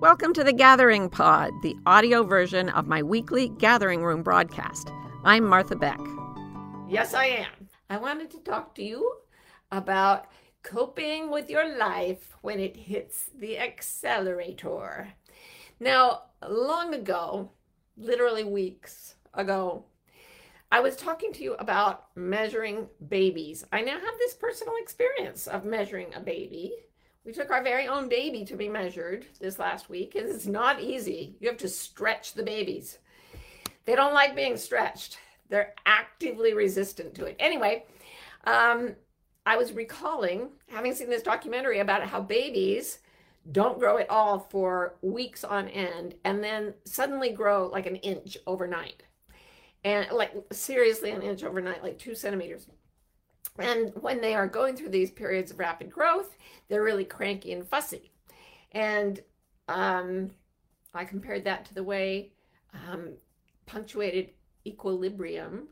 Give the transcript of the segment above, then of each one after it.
Welcome to the Gathering Pod, the audio version of my weekly Gathering Room broadcast. I'm Martha Beck. Yes, I am. I wanted to talk to you about coping with your life when it hits the accelerator. Now, long ago, literally weeks ago, I was talking to you about measuring babies. I now have this personal experience of measuring a baby we took our very own baby to be measured this last week. And It's not easy. You have to stretch the babies. They don't like being stretched. They're actively resistant to it. Anyway, um, I was recalling having seen this documentary about how babies don't grow at all for weeks on end and then suddenly grow like an inch overnight. And like seriously, an inch overnight, like two centimeters. And when they are going through these periods of rapid growth, they're really cranky and fussy. And um, I compared that to the way um, punctuated equilibrium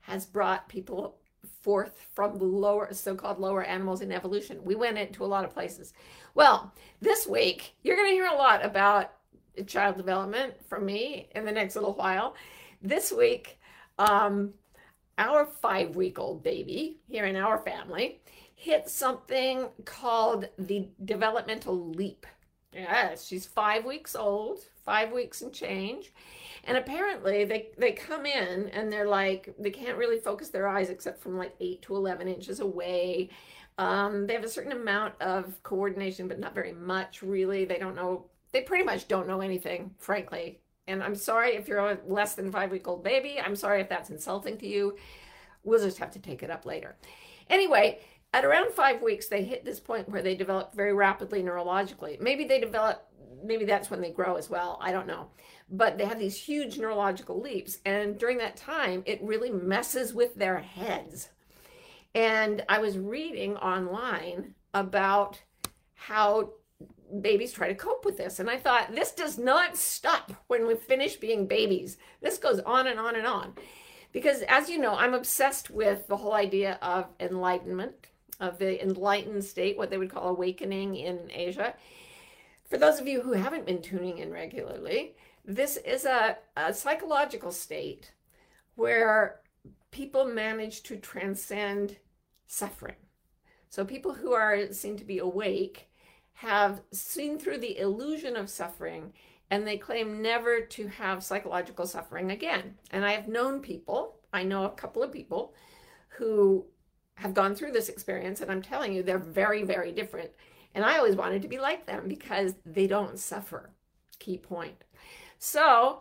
has brought people forth from the lower so-called lower animals in evolution. We went into a lot of places. Well, this week you're going to hear a lot about child development from me in the next little while. This week, um, our five week old baby here in our family hit something called the developmental leap. Yes, she's five weeks old, five weeks and change. And apparently they, they come in and they're like, they can't really focus their eyes except from like eight to 11 inches away. Um, they have a certain amount of coordination, but not very much really. They don't know, they pretty much don't know anything, frankly, and I'm sorry if you're a less than five week old baby. I'm sorry if that's insulting to you. We'll just have to take it up later. Anyway, at around five weeks, they hit this point where they develop very rapidly neurologically. Maybe they develop, maybe that's when they grow as well. I don't know. But they have these huge neurological leaps. And during that time, it really messes with their heads. And I was reading online about how babies try to cope with this. And I thought, this does not stop when we finish being babies. This goes on and on and on. Because as you know, I'm obsessed with the whole idea of enlightenment, of the enlightened state, what they would call awakening in Asia. For those of you who haven't been tuning in regularly, this is a, a psychological state where people manage to transcend suffering. So people who are seen to be awake have seen through the illusion of suffering and they claim never to have psychological suffering again. And I have known people, I know a couple of people who have gone through this experience, and I'm telling you, they're very, very different. And I always wanted to be like them because they don't suffer. Key point. So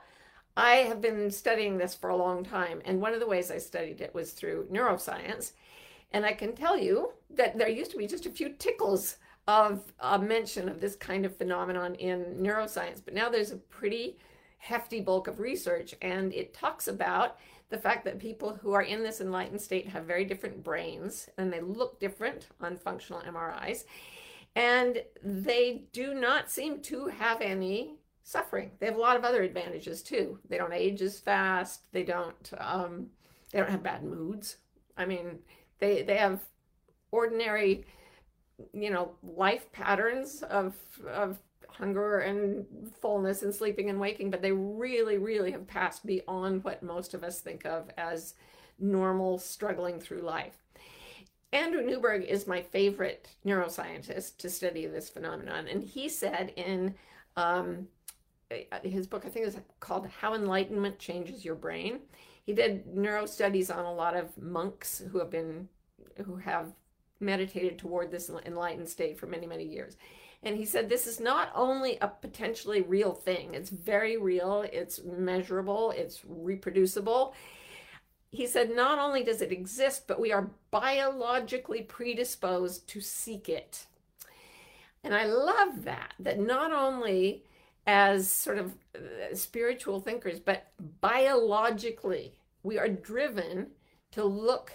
I have been studying this for a long time. And one of the ways I studied it was through neuroscience. And I can tell you that there used to be just a few tickles of a mention of this kind of phenomenon in neuroscience, but now there's a pretty hefty bulk of research, and it talks about the fact that people who are in this enlightened state have very different brains and they look different on functional MRIs, and they do not seem to have any suffering. They have a lot of other advantages too. They don't age as fast. They don't. Um, they don't have bad moods. I mean, they they have ordinary you know life patterns of of hunger and fullness and sleeping and waking but they really really have passed beyond what most of us think of as normal struggling through life. Andrew newberg is my favorite neuroscientist to study this phenomenon and he said in um, his book i think is called how enlightenment changes your brain. He did neuro studies on a lot of monks who have been who have meditated toward this enlightened state for many, many years. And he said, This is not only a potentially real thing, it's very real, it's measurable, it's reproducible. He said, Not only does it exist, but we are biologically predisposed to seek it. And I love that, that not only as sort of uh, spiritual thinkers, but biologically, we are driven to look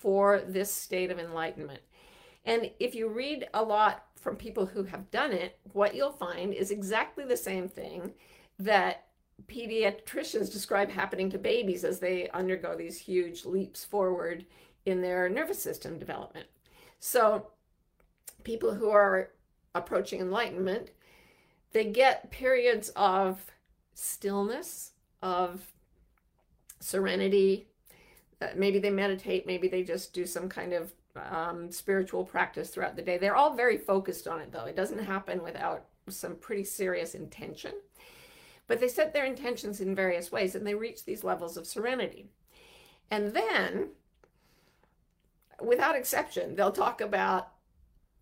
for this state of enlightenment. And if you read a lot from people who have done it, what you'll find is exactly the same thing that pediatricians describe happening to babies as they undergo these huge leaps forward in their nervous system development. So, people who are approaching enlightenment they get periods of stillness, of serenity. Maybe they meditate, maybe they just do some kind of um, spiritual practice throughout the day. They're all very focused on it, though. It doesn't happen without some pretty serious intention. But they set their intentions in various ways and they reach these levels of serenity. And then, without exception, they'll talk about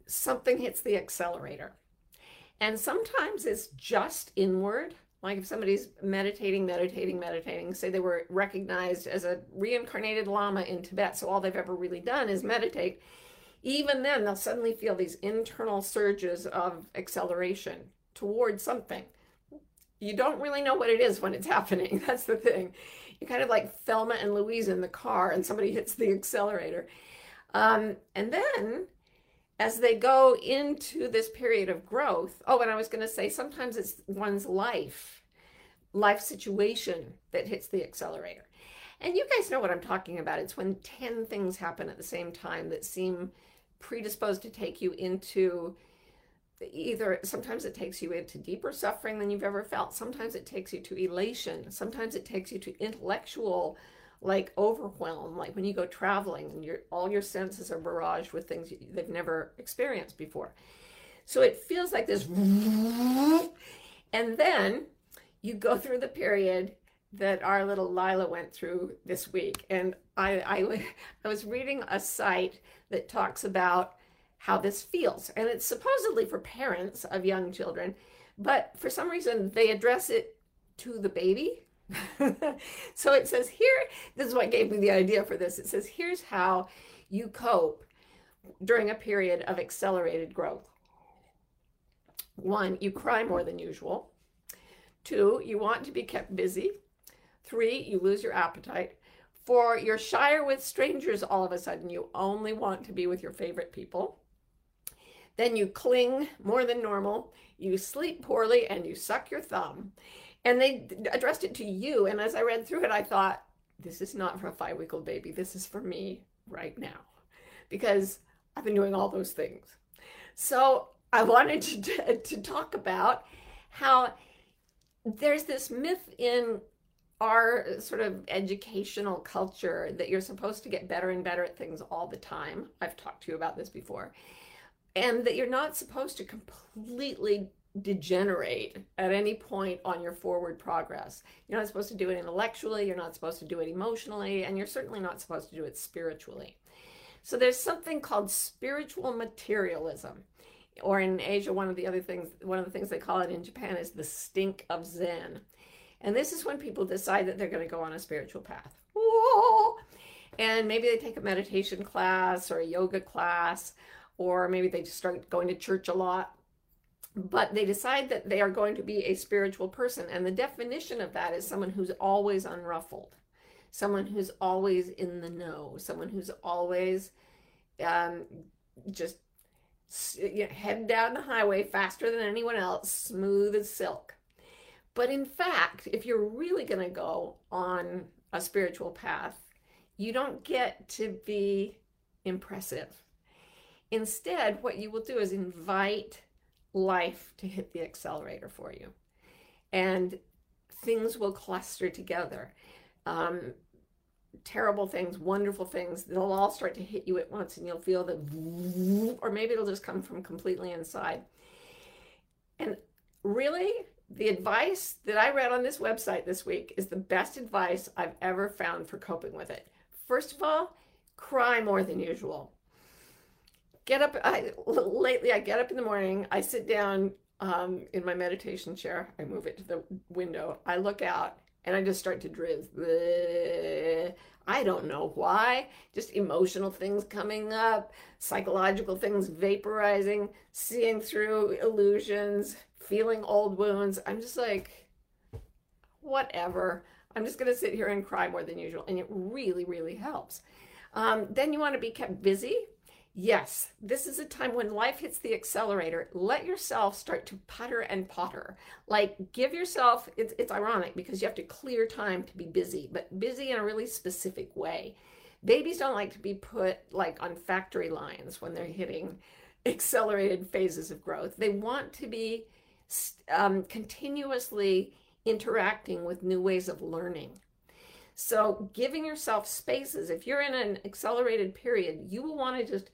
something hits the accelerator. And sometimes it's just inward. Like if somebody's meditating, meditating, meditating, say they were recognized as a reincarnated Lama in Tibet, so all they've ever really done is meditate. Even then, they'll suddenly feel these internal surges of acceleration towards something. You don't really know what it is when it's happening. That's the thing. You're kind of like Thelma and Louise in the car, and somebody hits the accelerator. Um, and then as they go into this period of growth, oh, and I was going to say sometimes it's one's life, life situation that hits the accelerator. And you guys know what I'm talking about. It's when 10 things happen at the same time that seem predisposed to take you into either sometimes it takes you into deeper suffering than you've ever felt. Sometimes it takes you to elation. Sometimes it takes you to intellectual like overwhelm, like when you go traveling and your all your senses are barraged with things they've never experienced before. So it feels like this, and then you go through the period that our little Lila went through this week, and I I, I was reading a site that talks about how this feels, and it's supposedly for parents of young children, but for some reason they address it to the baby so it says here, this is what gave me the idea for this. It says, here's how you cope during a period of accelerated growth. One, you cry more than usual. Two, you want to be kept busy. Three, you lose your appetite. Four, you're shyer with strangers all of a sudden. You only want to be with your favorite people. Then you cling more than normal. You sleep poorly and you suck your thumb and they addressed it to you. And as I read through it, I thought, this is not for a five week old baby. This is for me right now because I've been doing all those things. So I wanted to, to talk about how there's this myth in our sort of educational culture that you're supposed to get better and better at things all the time. I've talked to you about this before. And that you're not supposed to completely degenerate at any point on your forward progress. You're not supposed to do it intellectually, you're not supposed to do it emotionally, and you're certainly not supposed to do it spiritually. So there's something called spiritual materialism. Or in Asia, one of the other things, one of the things they call it in Japan is the stink of Zen. And this is when people decide that they're going to go on a spiritual path. Whoa! And maybe they take a meditation class or a yoga class, or maybe they just start going to church a lot but they decide that they are going to be a spiritual person. And the definition of that is someone who's always unruffled, someone who's always in the know, someone who's always um, just you know, head down the highway faster than anyone else, smooth as silk. But in fact, if you're really going to go on a spiritual path, you don't get to be impressive. Instead, what you will do is invite life to hit the accelerator for you. And things will cluster together. Um, terrible things, wonderful things, they'll all start to hit you at once and you'll feel the, or maybe it'll just come from completely inside. And really, the advice that I read on this website this week is the best advice I've ever found for coping with it. First of all, cry more than usual get up. I lately I get up in the morning. I sit down um, in my meditation chair. I move it to the window. I look out and I just start to drift. I don't know why. Just emotional things coming up, psychological things vaporizing, seeing through illusions, feeling old wounds. I'm just like, whatever. I'm just going to sit here and cry more than usual. And it really, really helps. Um, then you want to be kept busy. Yes, this is a time when life hits the accelerator. Let yourself start to putter and potter. Like, give yourself, it's, it's ironic because you have to clear time to be busy, but busy in a really specific way. Babies don't like to be put like on factory lines when they're hitting accelerated phases of growth. They want to be um, continuously interacting with new ways of learning. So, giving yourself spaces, if you're in an accelerated period, you will want to just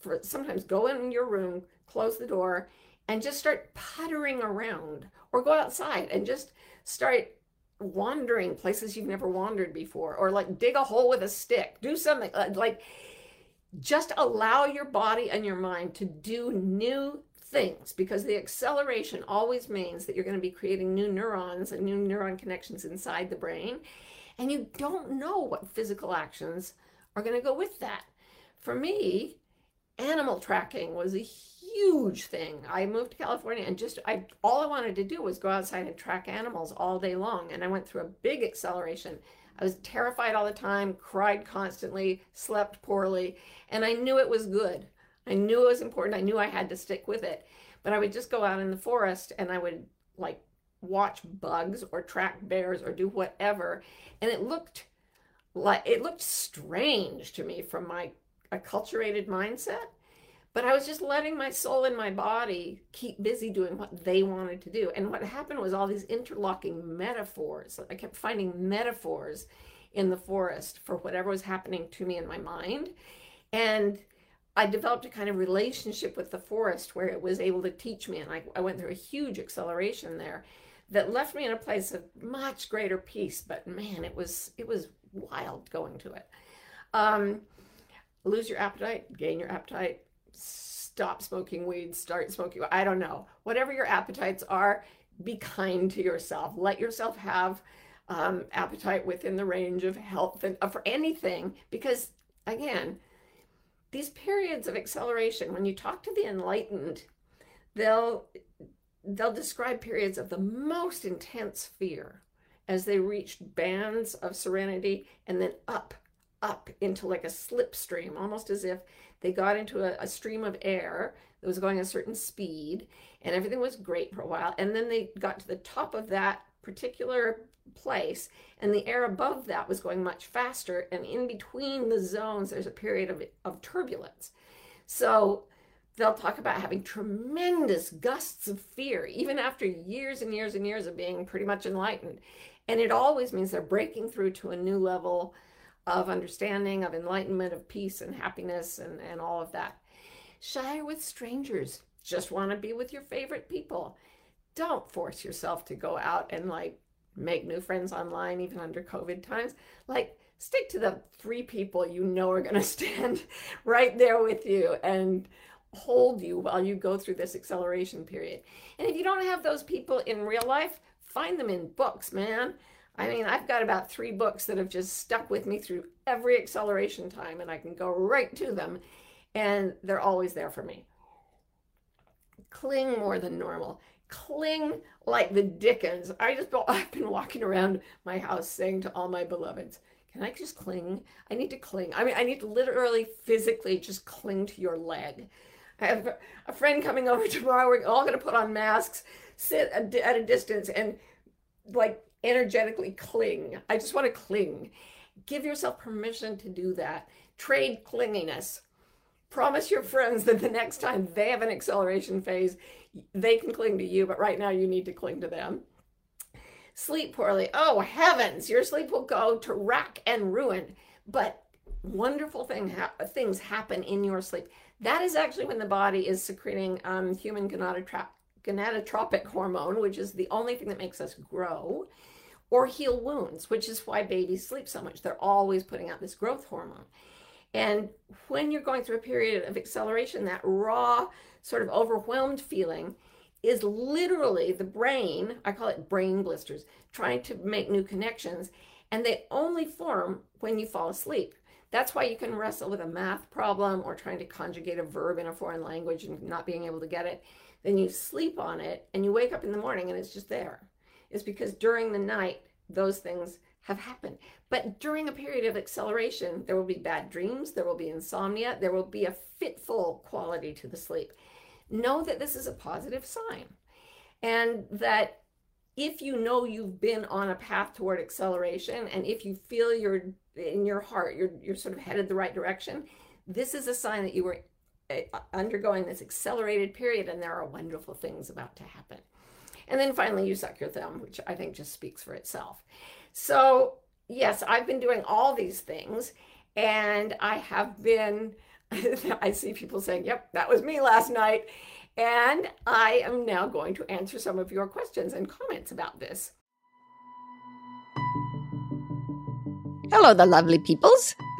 for sometimes go in your room, close the door, and just start puttering around or go outside and just start wandering places you've never wandered before or like dig a hole with a stick do something uh, like just allow your body and your mind to do new things because the acceleration always means that you're going to be creating new neurons and new neuron connections inside the brain and you don't know what physical actions are going to go with that. For me animal tracking was a huge thing. I moved to California and just I all I wanted to do was go outside and track animals all day long and I went through a big acceleration. I was terrified all the time, cried constantly, slept poorly, and I knew it was good. I knew it was important. I knew I had to stick with it. But I would just go out in the forest and I would like watch bugs or track bears or do whatever and it looked like it looked strange to me from my acculturated mindset but I was just letting my soul and my body keep busy doing what they wanted to do. And what happened was all these interlocking metaphors. I kept finding metaphors in the forest for whatever was happening to me in my mind. And I developed a kind of relationship with the forest where it was able to teach me. And I, I went through a huge acceleration there that left me in a place of much greater peace. But man, it was it was wild going to it. Um, lose your appetite, gain your appetite, stop smoking weed, start smoking. I don't know. Whatever your appetites are, be kind to yourself. Let yourself have um, appetite within the range of health and uh, for anything. Because again, these periods of acceleration, when you talk to the enlightened, they'll they'll describe periods of the most intense fear as they reached bands of serenity and then up, up into like a slipstream, almost as if they got into a, a stream of air that was going a certain speed, and everything was great for a while. And then they got to the top of that particular place, and the air above that was going much faster. And in between the zones, there's a period of, of turbulence. So they'll talk about having tremendous gusts of fear, even after years and years and years of being pretty much enlightened. And it always means they're breaking through to a new level of understanding, of enlightenment, of peace and happiness, and, and all of that. Shyer with strangers. Just want to be with your favorite people. Don't force yourself to go out and like make new friends online, even under COVID times. Like, stick to the three people you know are going to stand right there with you and hold you while you go through this acceleration period. And if you don't have those people in real life, find them in books, man. I mean, I've got about three books that have just stuck with me through every acceleration time, and I can go right to them, and they're always there for me. Cling more than normal. Cling like the Dickens. I just I've been walking around my house saying to all my beloveds, "Can I just cling? I need to cling. I mean, I need to literally, physically, just cling to your leg." I have a friend coming over tomorrow. We're all going to put on masks, sit at a distance, and like energetically cling. I just want to cling. Give yourself permission to do that. Trade clinginess. Promise your friends that the next time they have an acceleration phase, they can cling to you, but right now you need to cling to them. Sleep poorly. Oh, heavens, your sleep will go to rack and ruin. But wonderful thing ha- things happen in your sleep. That is actually when the body is secreting um, human gonadotropin gonadotropic hormone, which is the only thing that makes us grow, or heal wounds, which is why babies sleep so much. They're always putting out this growth hormone. And when you're going through a period of acceleration, that raw, sort of overwhelmed feeling is literally the brain, I call it brain blisters, trying to make new connections. And they only form when you fall asleep. That's why you can wrestle with a math problem or trying to conjugate a verb in a foreign language and not being able to get it then you sleep on it and you wake up in the morning and it's just there. It's because during the night, those things have happened. But during a period of acceleration, there will be bad dreams, there will be insomnia, there will be a fitful quality to the sleep. Know that this is a positive sign and that if you know you've been on a path toward acceleration and if you feel you're in your heart you're, you're sort of headed the right direction this is a sign that you were undergoing this accelerated period, and there are wonderful things about to happen. And then finally, you suck your thumb, which I think just speaks for itself. So, yes, I've been doing all these things, and I have been, I see people saying, yep, that was me last night. And I am now going to answer some of your questions and comments about this. Hello, the lovely peoples.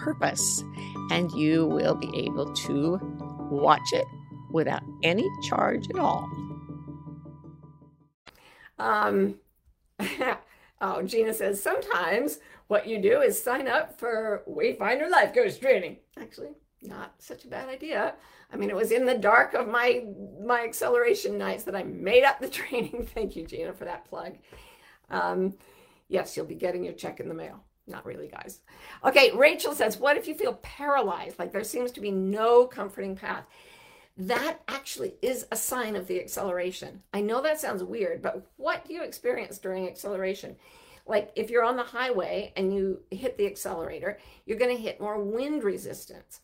purpose and you will be able to watch it without any charge at all. Um, oh, Gina says sometimes what you do is sign up for Wayfinder Life Coach training. Actually, not such a bad idea. I mean, it was in the dark of my my acceleration nights that I made up the training. Thank you, Gina, for that plug. Um, yes, you'll be getting your check in the mail. Not really, guys. Okay, Rachel says, What if you feel paralyzed? Like there seems to be no comforting path. That actually is a sign of the acceleration. I know that sounds weird, but what do you experience during acceleration? Like if you're on the highway and you hit the accelerator, you're going to hit more wind resistance.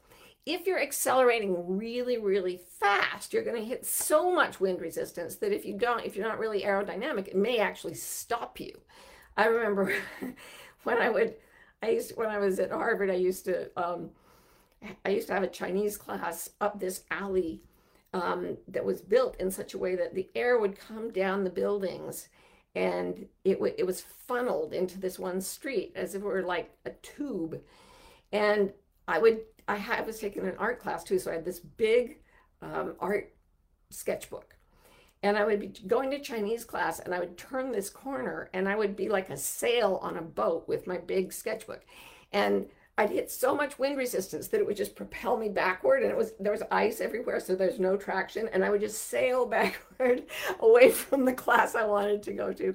If you're accelerating really, really fast, you're going to hit so much wind resistance that if you don't, if you're not really aerodynamic, it may actually stop you. I remember when I would, I used when I was at Harvard, I used to, um, I used to have a Chinese class up this alley um, that was built in such a way that the air would come down the buildings, and it w- it was funneled into this one street as if it were like a tube, and I would I, had, I was taking an art class too, so I had this big um, art sketchbook and I would be going to Chinese class and I would turn this corner and I would be like a sail on a boat with my big sketchbook. And I'd hit so much wind resistance that it would just propel me backward and it was there was ice everywhere so there's no traction and I would just sail backward away from the class I wanted to go to.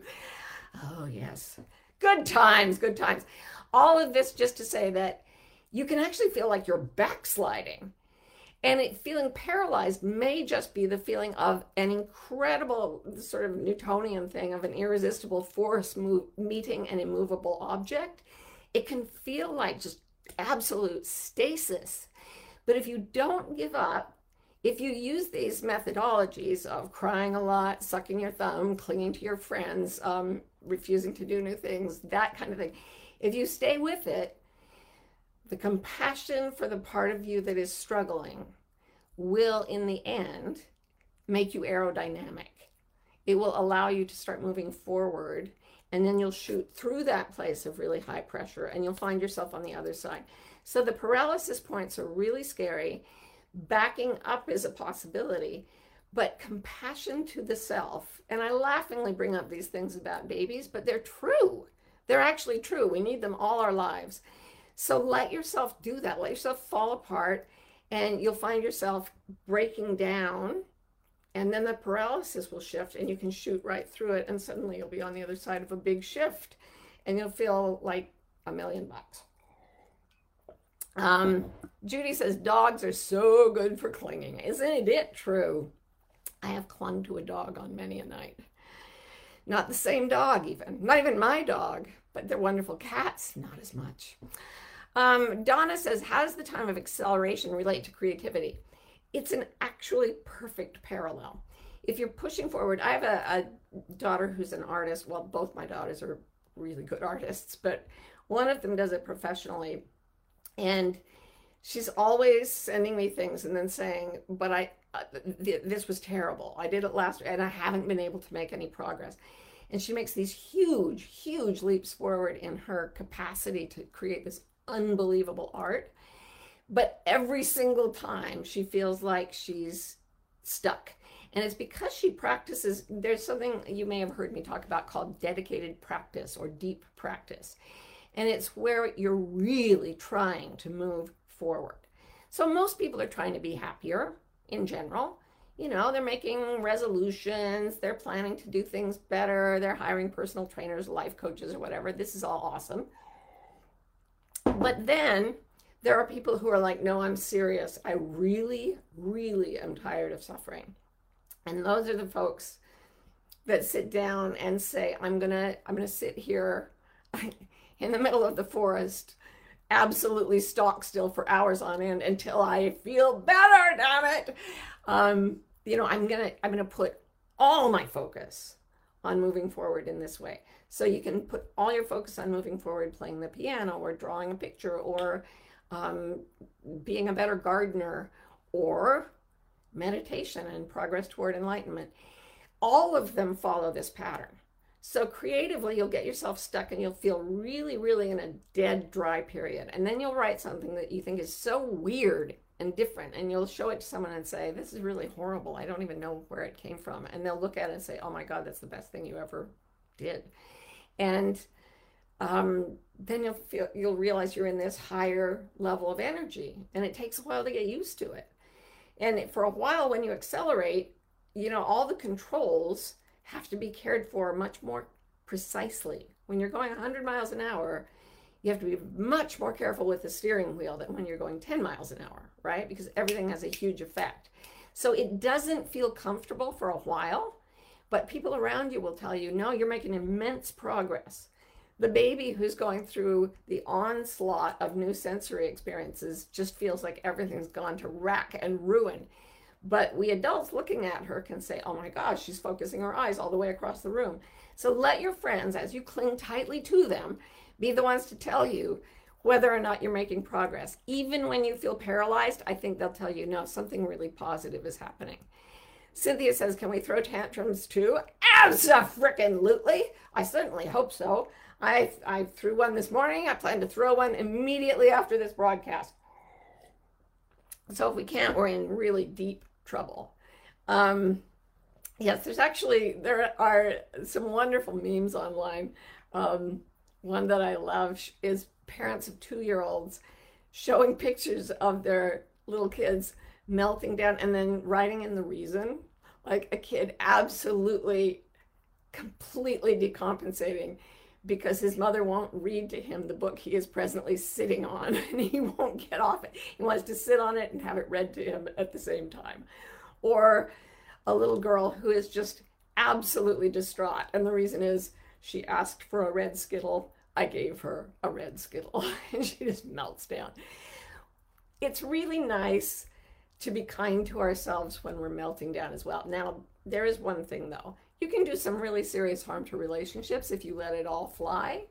Oh yes. Good times, good times. All of this just to say that you can actually feel like you're backsliding and it, feeling paralyzed may just be the feeling of an incredible sort of Newtonian thing of an irresistible force move, meeting an immovable object. It can feel like just absolute stasis. But if you don't give up, if you use these methodologies of crying a lot, sucking your thumb, clinging to your friends, um, refusing to do new things, that kind of thing, if you stay with it, the compassion for the part of you that is struggling will, in the end, make you aerodynamic. It will allow you to start moving forward, and then you'll shoot through that place of really high pressure, and you'll find yourself on the other side. So the paralysis points are really scary. Backing up is a possibility, but compassion to the self, and I laughingly bring up these things about babies, but they're true. They're actually true. We need them all our lives. So let yourself do that. Let yourself fall apart and you'll find yourself breaking down and then the paralysis will shift and you can shoot right through it and suddenly you'll be on the other side of a big shift and you'll feel like a million bucks. Um, Judy says dogs are so good for clinging. Isn't it true? I have clung to a dog on many a night. Not the same dog, even. Not even my dog, but they're wonderful cats, not as much. Um, Donna says, How does the time of acceleration relate to creativity? It's an actually perfect parallel. If you're pushing forward, I have a, a daughter who's an artist. Well, both my daughters are really good artists, but one of them does it professionally. And she's always sending me things and then saying, But I, uh, th- this was terrible. I did it last and I haven't been able to make any progress. And she makes these huge, huge leaps forward in her capacity to create this unbelievable art. But every single time she feels like she's stuck. And it's because she practices, there's something you may have heard me talk about called dedicated practice or deep practice. And it's where you're really trying to move forward. So most people are trying to be happier in general. You know, they're making resolutions, they're planning to do things better, they're hiring personal trainers, life coaches, or whatever. This is all awesome. But then there are people who are like, no, I'm serious. I really, really am tired of suffering. And those are the folks that sit down and say, I'm gonna, I'm gonna sit here in the middle of the forest, absolutely stock still for hours on end until I feel better, damn it. Um, you know, I'm gonna, I'm gonna put all my focus on moving forward in this way. So you can put all your focus on moving forward, playing the piano or drawing a picture or um, being a better gardener or meditation and progress toward enlightenment. All of them follow this pattern. So creatively, you'll get yourself stuck and you'll feel really, really in a dead, dry period. And then you'll write something that you think is so weird and different. And you'll show it to someone and say, This is really horrible. I don't even know where it came from. And they'll look at it and say, Oh my God, that's the best thing you ever did. And um, then you'll feel you'll realize you're in this higher level of energy and it takes a while to get used to it. And for a while when you accelerate you know all the controls have to be cared for much more precisely. When you're going 100 miles an hour you have to be much more careful with the steering wheel than when you're going 10 miles an hour right? Because everything has a huge effect. So it doesn't feel comfortable for a while but people around you will tell you no you're making immense progress the baby who's going through the onslaught of new sensory experiences just feels like everything's gone to rack and ruin. But we adults looking at her can say, oh my gosh, she's focusing her eyes all the way across the room. So let your friends, as you cling tightly to them, be the ones to tell you whether or not you're making progress. Even when you feel paralyzed, I think they'll tell you, no, something really positive is happening. Cynthia says, can we throw tantrums too? Absolutely. I certainly hope so. I, I threw one this morning. I plan to throw one immediately after this broadcast. So if we can't, we're in really deep trouble. Um, yes, there's actually, there are some wonderful memes online. Um, one that I love is parents of two-year-olds showing pictures of their little kids melting down and then writing in the reason like a kid absolutely completely decompensating because his mother won't read to him the book he is presently sitting on and he won't get off it. He wants to sit on it and have it read to him at the same time. Or a little girl who is just absolutely distraught. And the reason is she asked for a red Skittle. I gave her a red Skittle and she just melts down. It's really nice to be kind to ourselves when we're melting down as well. Now, there is one thing though you can do some really serious harm to relationships if you let it all fly.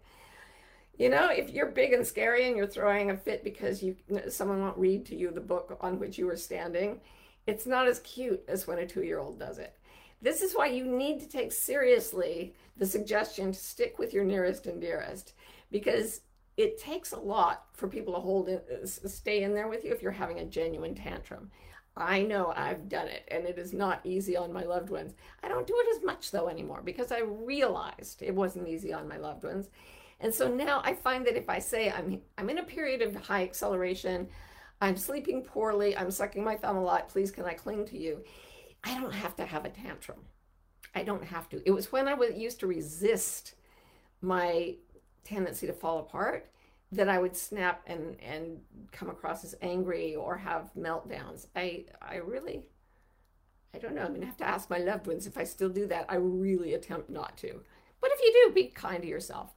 You know, if you're big and scary and you're throwing a fit because you someone won't read to you the book on which you were standing, it's not as cute as when a 2-year-old does it. This is why you need to take seriously the suggestion to stick with your nearest and dearest because it takes a lot for people to hold in, stay in there with you if you're having a genuine tantrum. I know I've done it and it is not easy on my loved ones. I don't do it as much though anymore because I realized it wasn't easy on my loved ones. And so now I find that if I say I'm I'm in a period of high acceleration, I'm sleeping poorly, I'm sucking my thumb a lot, please can I cling to you? I don't have to have a tantrum. I don't have to. It was when I was used to resist my tendency to fall apart that I would snap and and come across as angry or have meltdowns. I I really I don't know. I'm gonna have to ask my loved ones if I still do that. I really attempt not to. But if you do, be kind to yourself.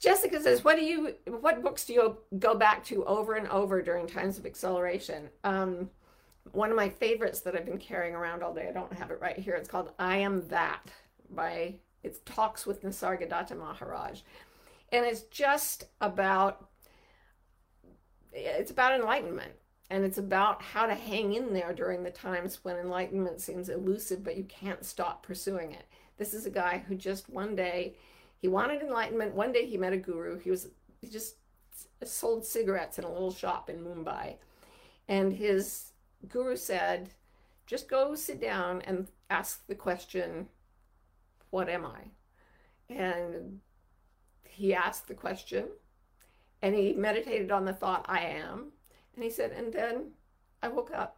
Jessica says, "What do you? What books do you go back to over and over during times of acceleration?" Um, one of my favorites that I've been carrying around all day. I don't have it right here. It's called "I Am That" by it's Talks with Nisargadatta Maharaj. And it's just about it's about enlightenment. And it's about how to hang in there during the times when enlightenment seems elusive but you can't stop pursuing it. This is a guy who just one day he wanted enlightenment. One day he met a guru. He was he just sold cigarettes in a little shop in mumbai. And his guru said just go sit down and ask the question what am i and he asked the question and he meditated on the thought, I am. And he said, and then I woke up.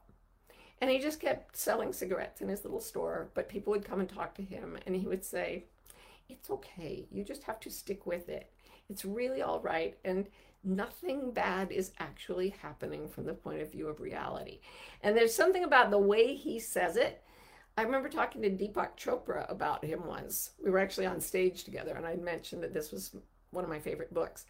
And he just kept selling cigarettes in his little store, but people would come and talk to him, and he would say, It's okay. You just have to stick with it. It's really all right. And nothing bad is actually happening from the point of view of reality. And there's something about the way he says it. I remember talking to Deepak Chopra about him once. We were actually on stage together, and I mentioned that this was one of my favorite books.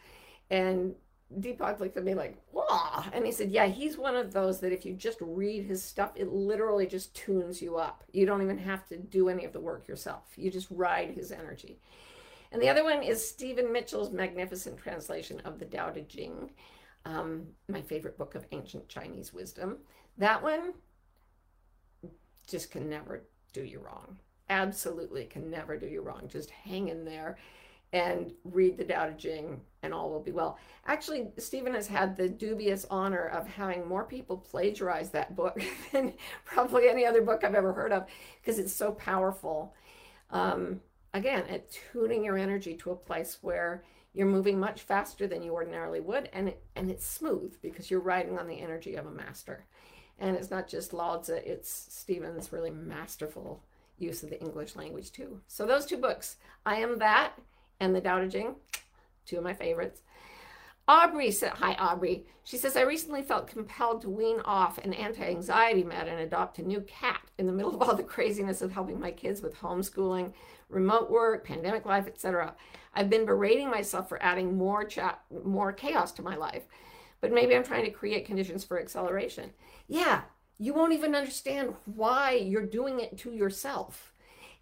And Deepak looked at me like, wow. And he said, yeah, he's one of those that if you just read his stuff, it literally just tunes you up. You don't even have to do any of the work yourself. You just ride his energy. And the other one is Stephen Mitchell's magnificent translation of the Tao Te Ching, um, my favorite book of ancient Chinese wisdom. That one just can never do you wrong. Absolutely can never do you wrong. Just hang in there and read the Tao Te Ching, and all will be well. Actually, Stephen has had the dubious honor of having more people plagiarize that book than probably any other book I've ever heard of because it's so powerful. Um, again, at tuning your energy to a place where you're moving much faster than you ordinarily would, and it, and it's smooth because you're riding on the energy of a master. And it's not just Lao it's Stephen's really masterful use of the English language too. So those two books, I Am That and the Tao Te Ching, two of my favorites. Aubrey said, Hi, Aubrey. She says, I recently felt compelled to wean off an anti anxiety med and adopt a new cat in the middle of all the craziness of helping my kids with homeschooling, remote work, pandemic life, etc. I've been berating myself for adding more, chat, more chaos to my life, but maybe I'm trying to create conditions for acceleration. Yeah, you won't even understand why you're doing it to yourself.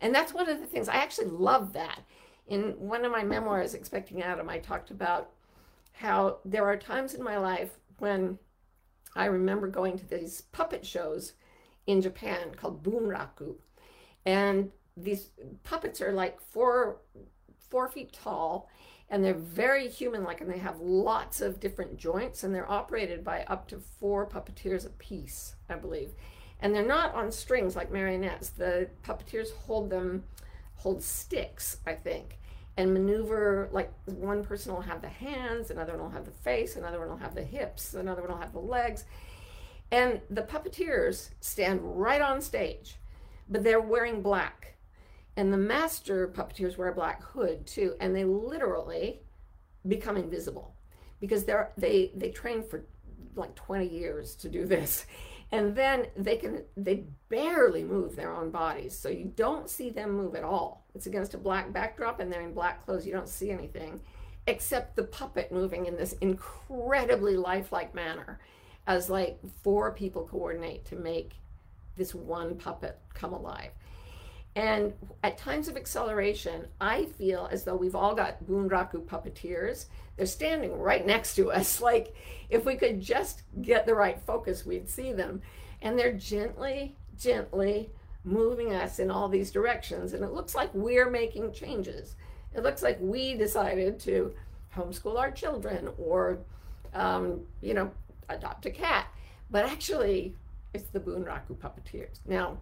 And that's one of the things I actually love that in one of my memoirs, Expecting Adam, I talked about how there are times in my life when I remember going to these puppet shows in Japan called bunraku. And these puppets are like four four feet tall and they're very human like and they have lots of different joints and they're operated by up to four puppeteers a piece i believe. And they're not on strings like marionettes. The puppeteers hold them hold sticks i think and maneuver like one person will have the hands another one will have the face another one will have the hips another one will have the legs. And the puppeteers stand right on stage but they're wearing black and the master puppeteers wear a black hood too and they literally become invisible because they're they they train for like 20 years to do this. And then they can they barely move their own bodies so you don't see them move at all. It's against a black backdrop and they're in black clothes. You don't see anything except the puppet moving in this incredibly lifelike manner as like four people coordinate to make this one puppet come alive and at times of acceleration, I feel as though we've all got bunraku puppeteers. They're standing right next to us. Like if we could just get the right focus, we'd see them. And they're gently, gently moving us in all these directions. And it looks like we're making changes. It looks like we decided to homeschool our children or, um, you know, adopt a cat. But actually, it's the bunraku puppeteers. Now,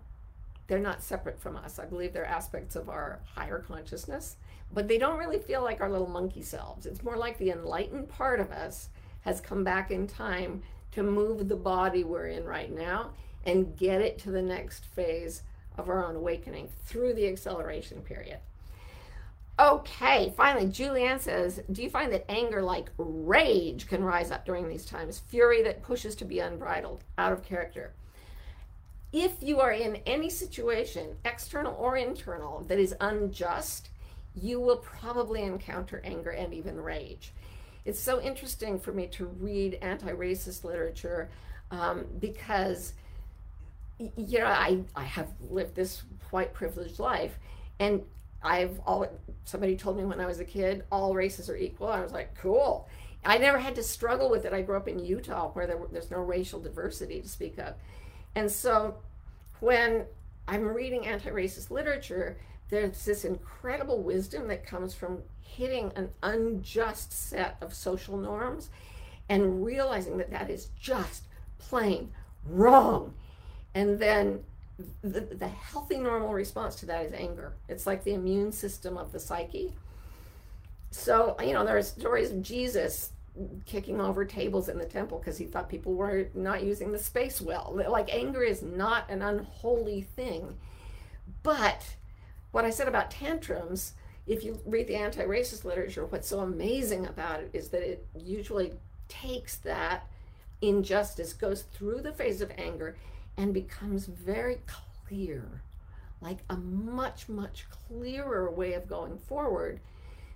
they're not separate from us. I believe they're aspects of our higher consciousness, but they don't really feel like our little monkey selves. It's more like the enlightened part of us has come back in time to move the body we're in right now and get it to the next phase of our own awakening through the acceleration period. Okay, finally, Julianne says, Do you find that anger like rage can rise up during these times? Fury that pushes to be unbridled, out of character if you are in any situation, external or internal, that is unjust, you will probably encounter anger and even rage. It's so interesting for me to read anti racist literature um, because, you know, I, I have lived this white privileged life. And I've always, somebody told me when I was a kid, all races are equal. I was like, cool. I never had to struggle with it. I grew up in Utah where there, there's no racial diversity to speak of. And so when I'm reading anti racist literature, there's this incredible wisdom that comes from hitting an unjust set of social norms and realizing that that is just plain wrong. And then the, the healthy, normal response to that is anger. It's like the immune system of the psyche. So, you know, there are stories of Jesus kicking over tables in the temple because he thought people were not using the space well. Like anger is not an unholy thing. But what I said about tantrums, if you read the anti racist literature, what's so amazing about it is that it usually takes that injustice, goes through the phase of anger, and becomes very clear like a much, much clearer way of going forward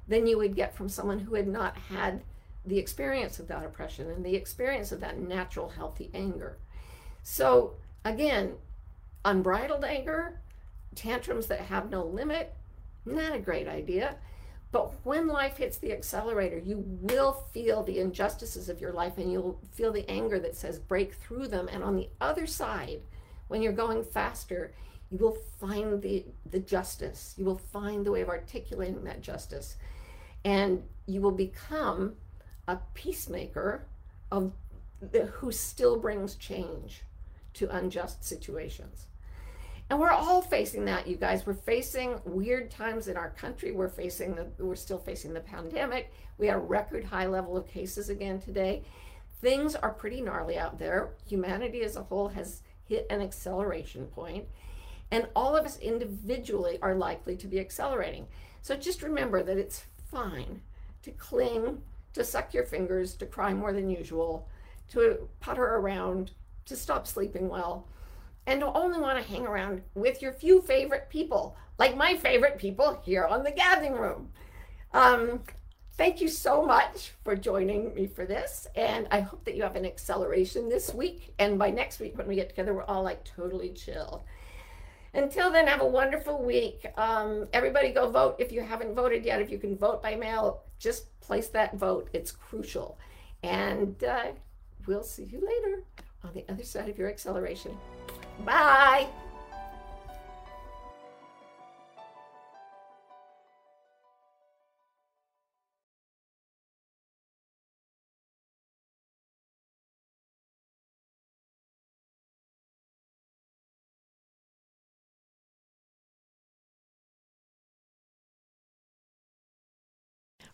than you would get from someone who had not had the experience of that oppression and the experience of that natural, healthy anger. So, again, unbridled anger, tantrums that have no limit, not a great idea. But when life hits the accelerator, you will feel the injustices of your life and you'll feel the anger that says break through them. And on the other side, when you're going faster, you will find the, the justice. You will find the way of articulating that justice. And you will become a peacemaker of who still brings change to unjust situations. And we're all facing that, you guys. We're facing weird times in our country. We're facing the we're still facing the pandemic. We had a record high level of cases again today. Things are pretty gnarly out there. Humanity as a whole has hit an acceleration. And all of us individually are likely to be accelerating. So just remember that it's fine to cling, to suck your fingers, to cry more than usual, to putter around, to stop sleeping well, and to only want to hang around with your few favorite people, like my favorite people here on the gathering room. Um, thank you so much for joining me for this. And I hope that you have an acceleration this week. And by next week, when we get together, we're all like totally chill. Until then, have a wonderful week. Um, everybody go vote if you haven't voted yet. If you can vote by mail, just place that vote. It's crucial. And uh, we'll see you later on the other side of your acceleration. Bye.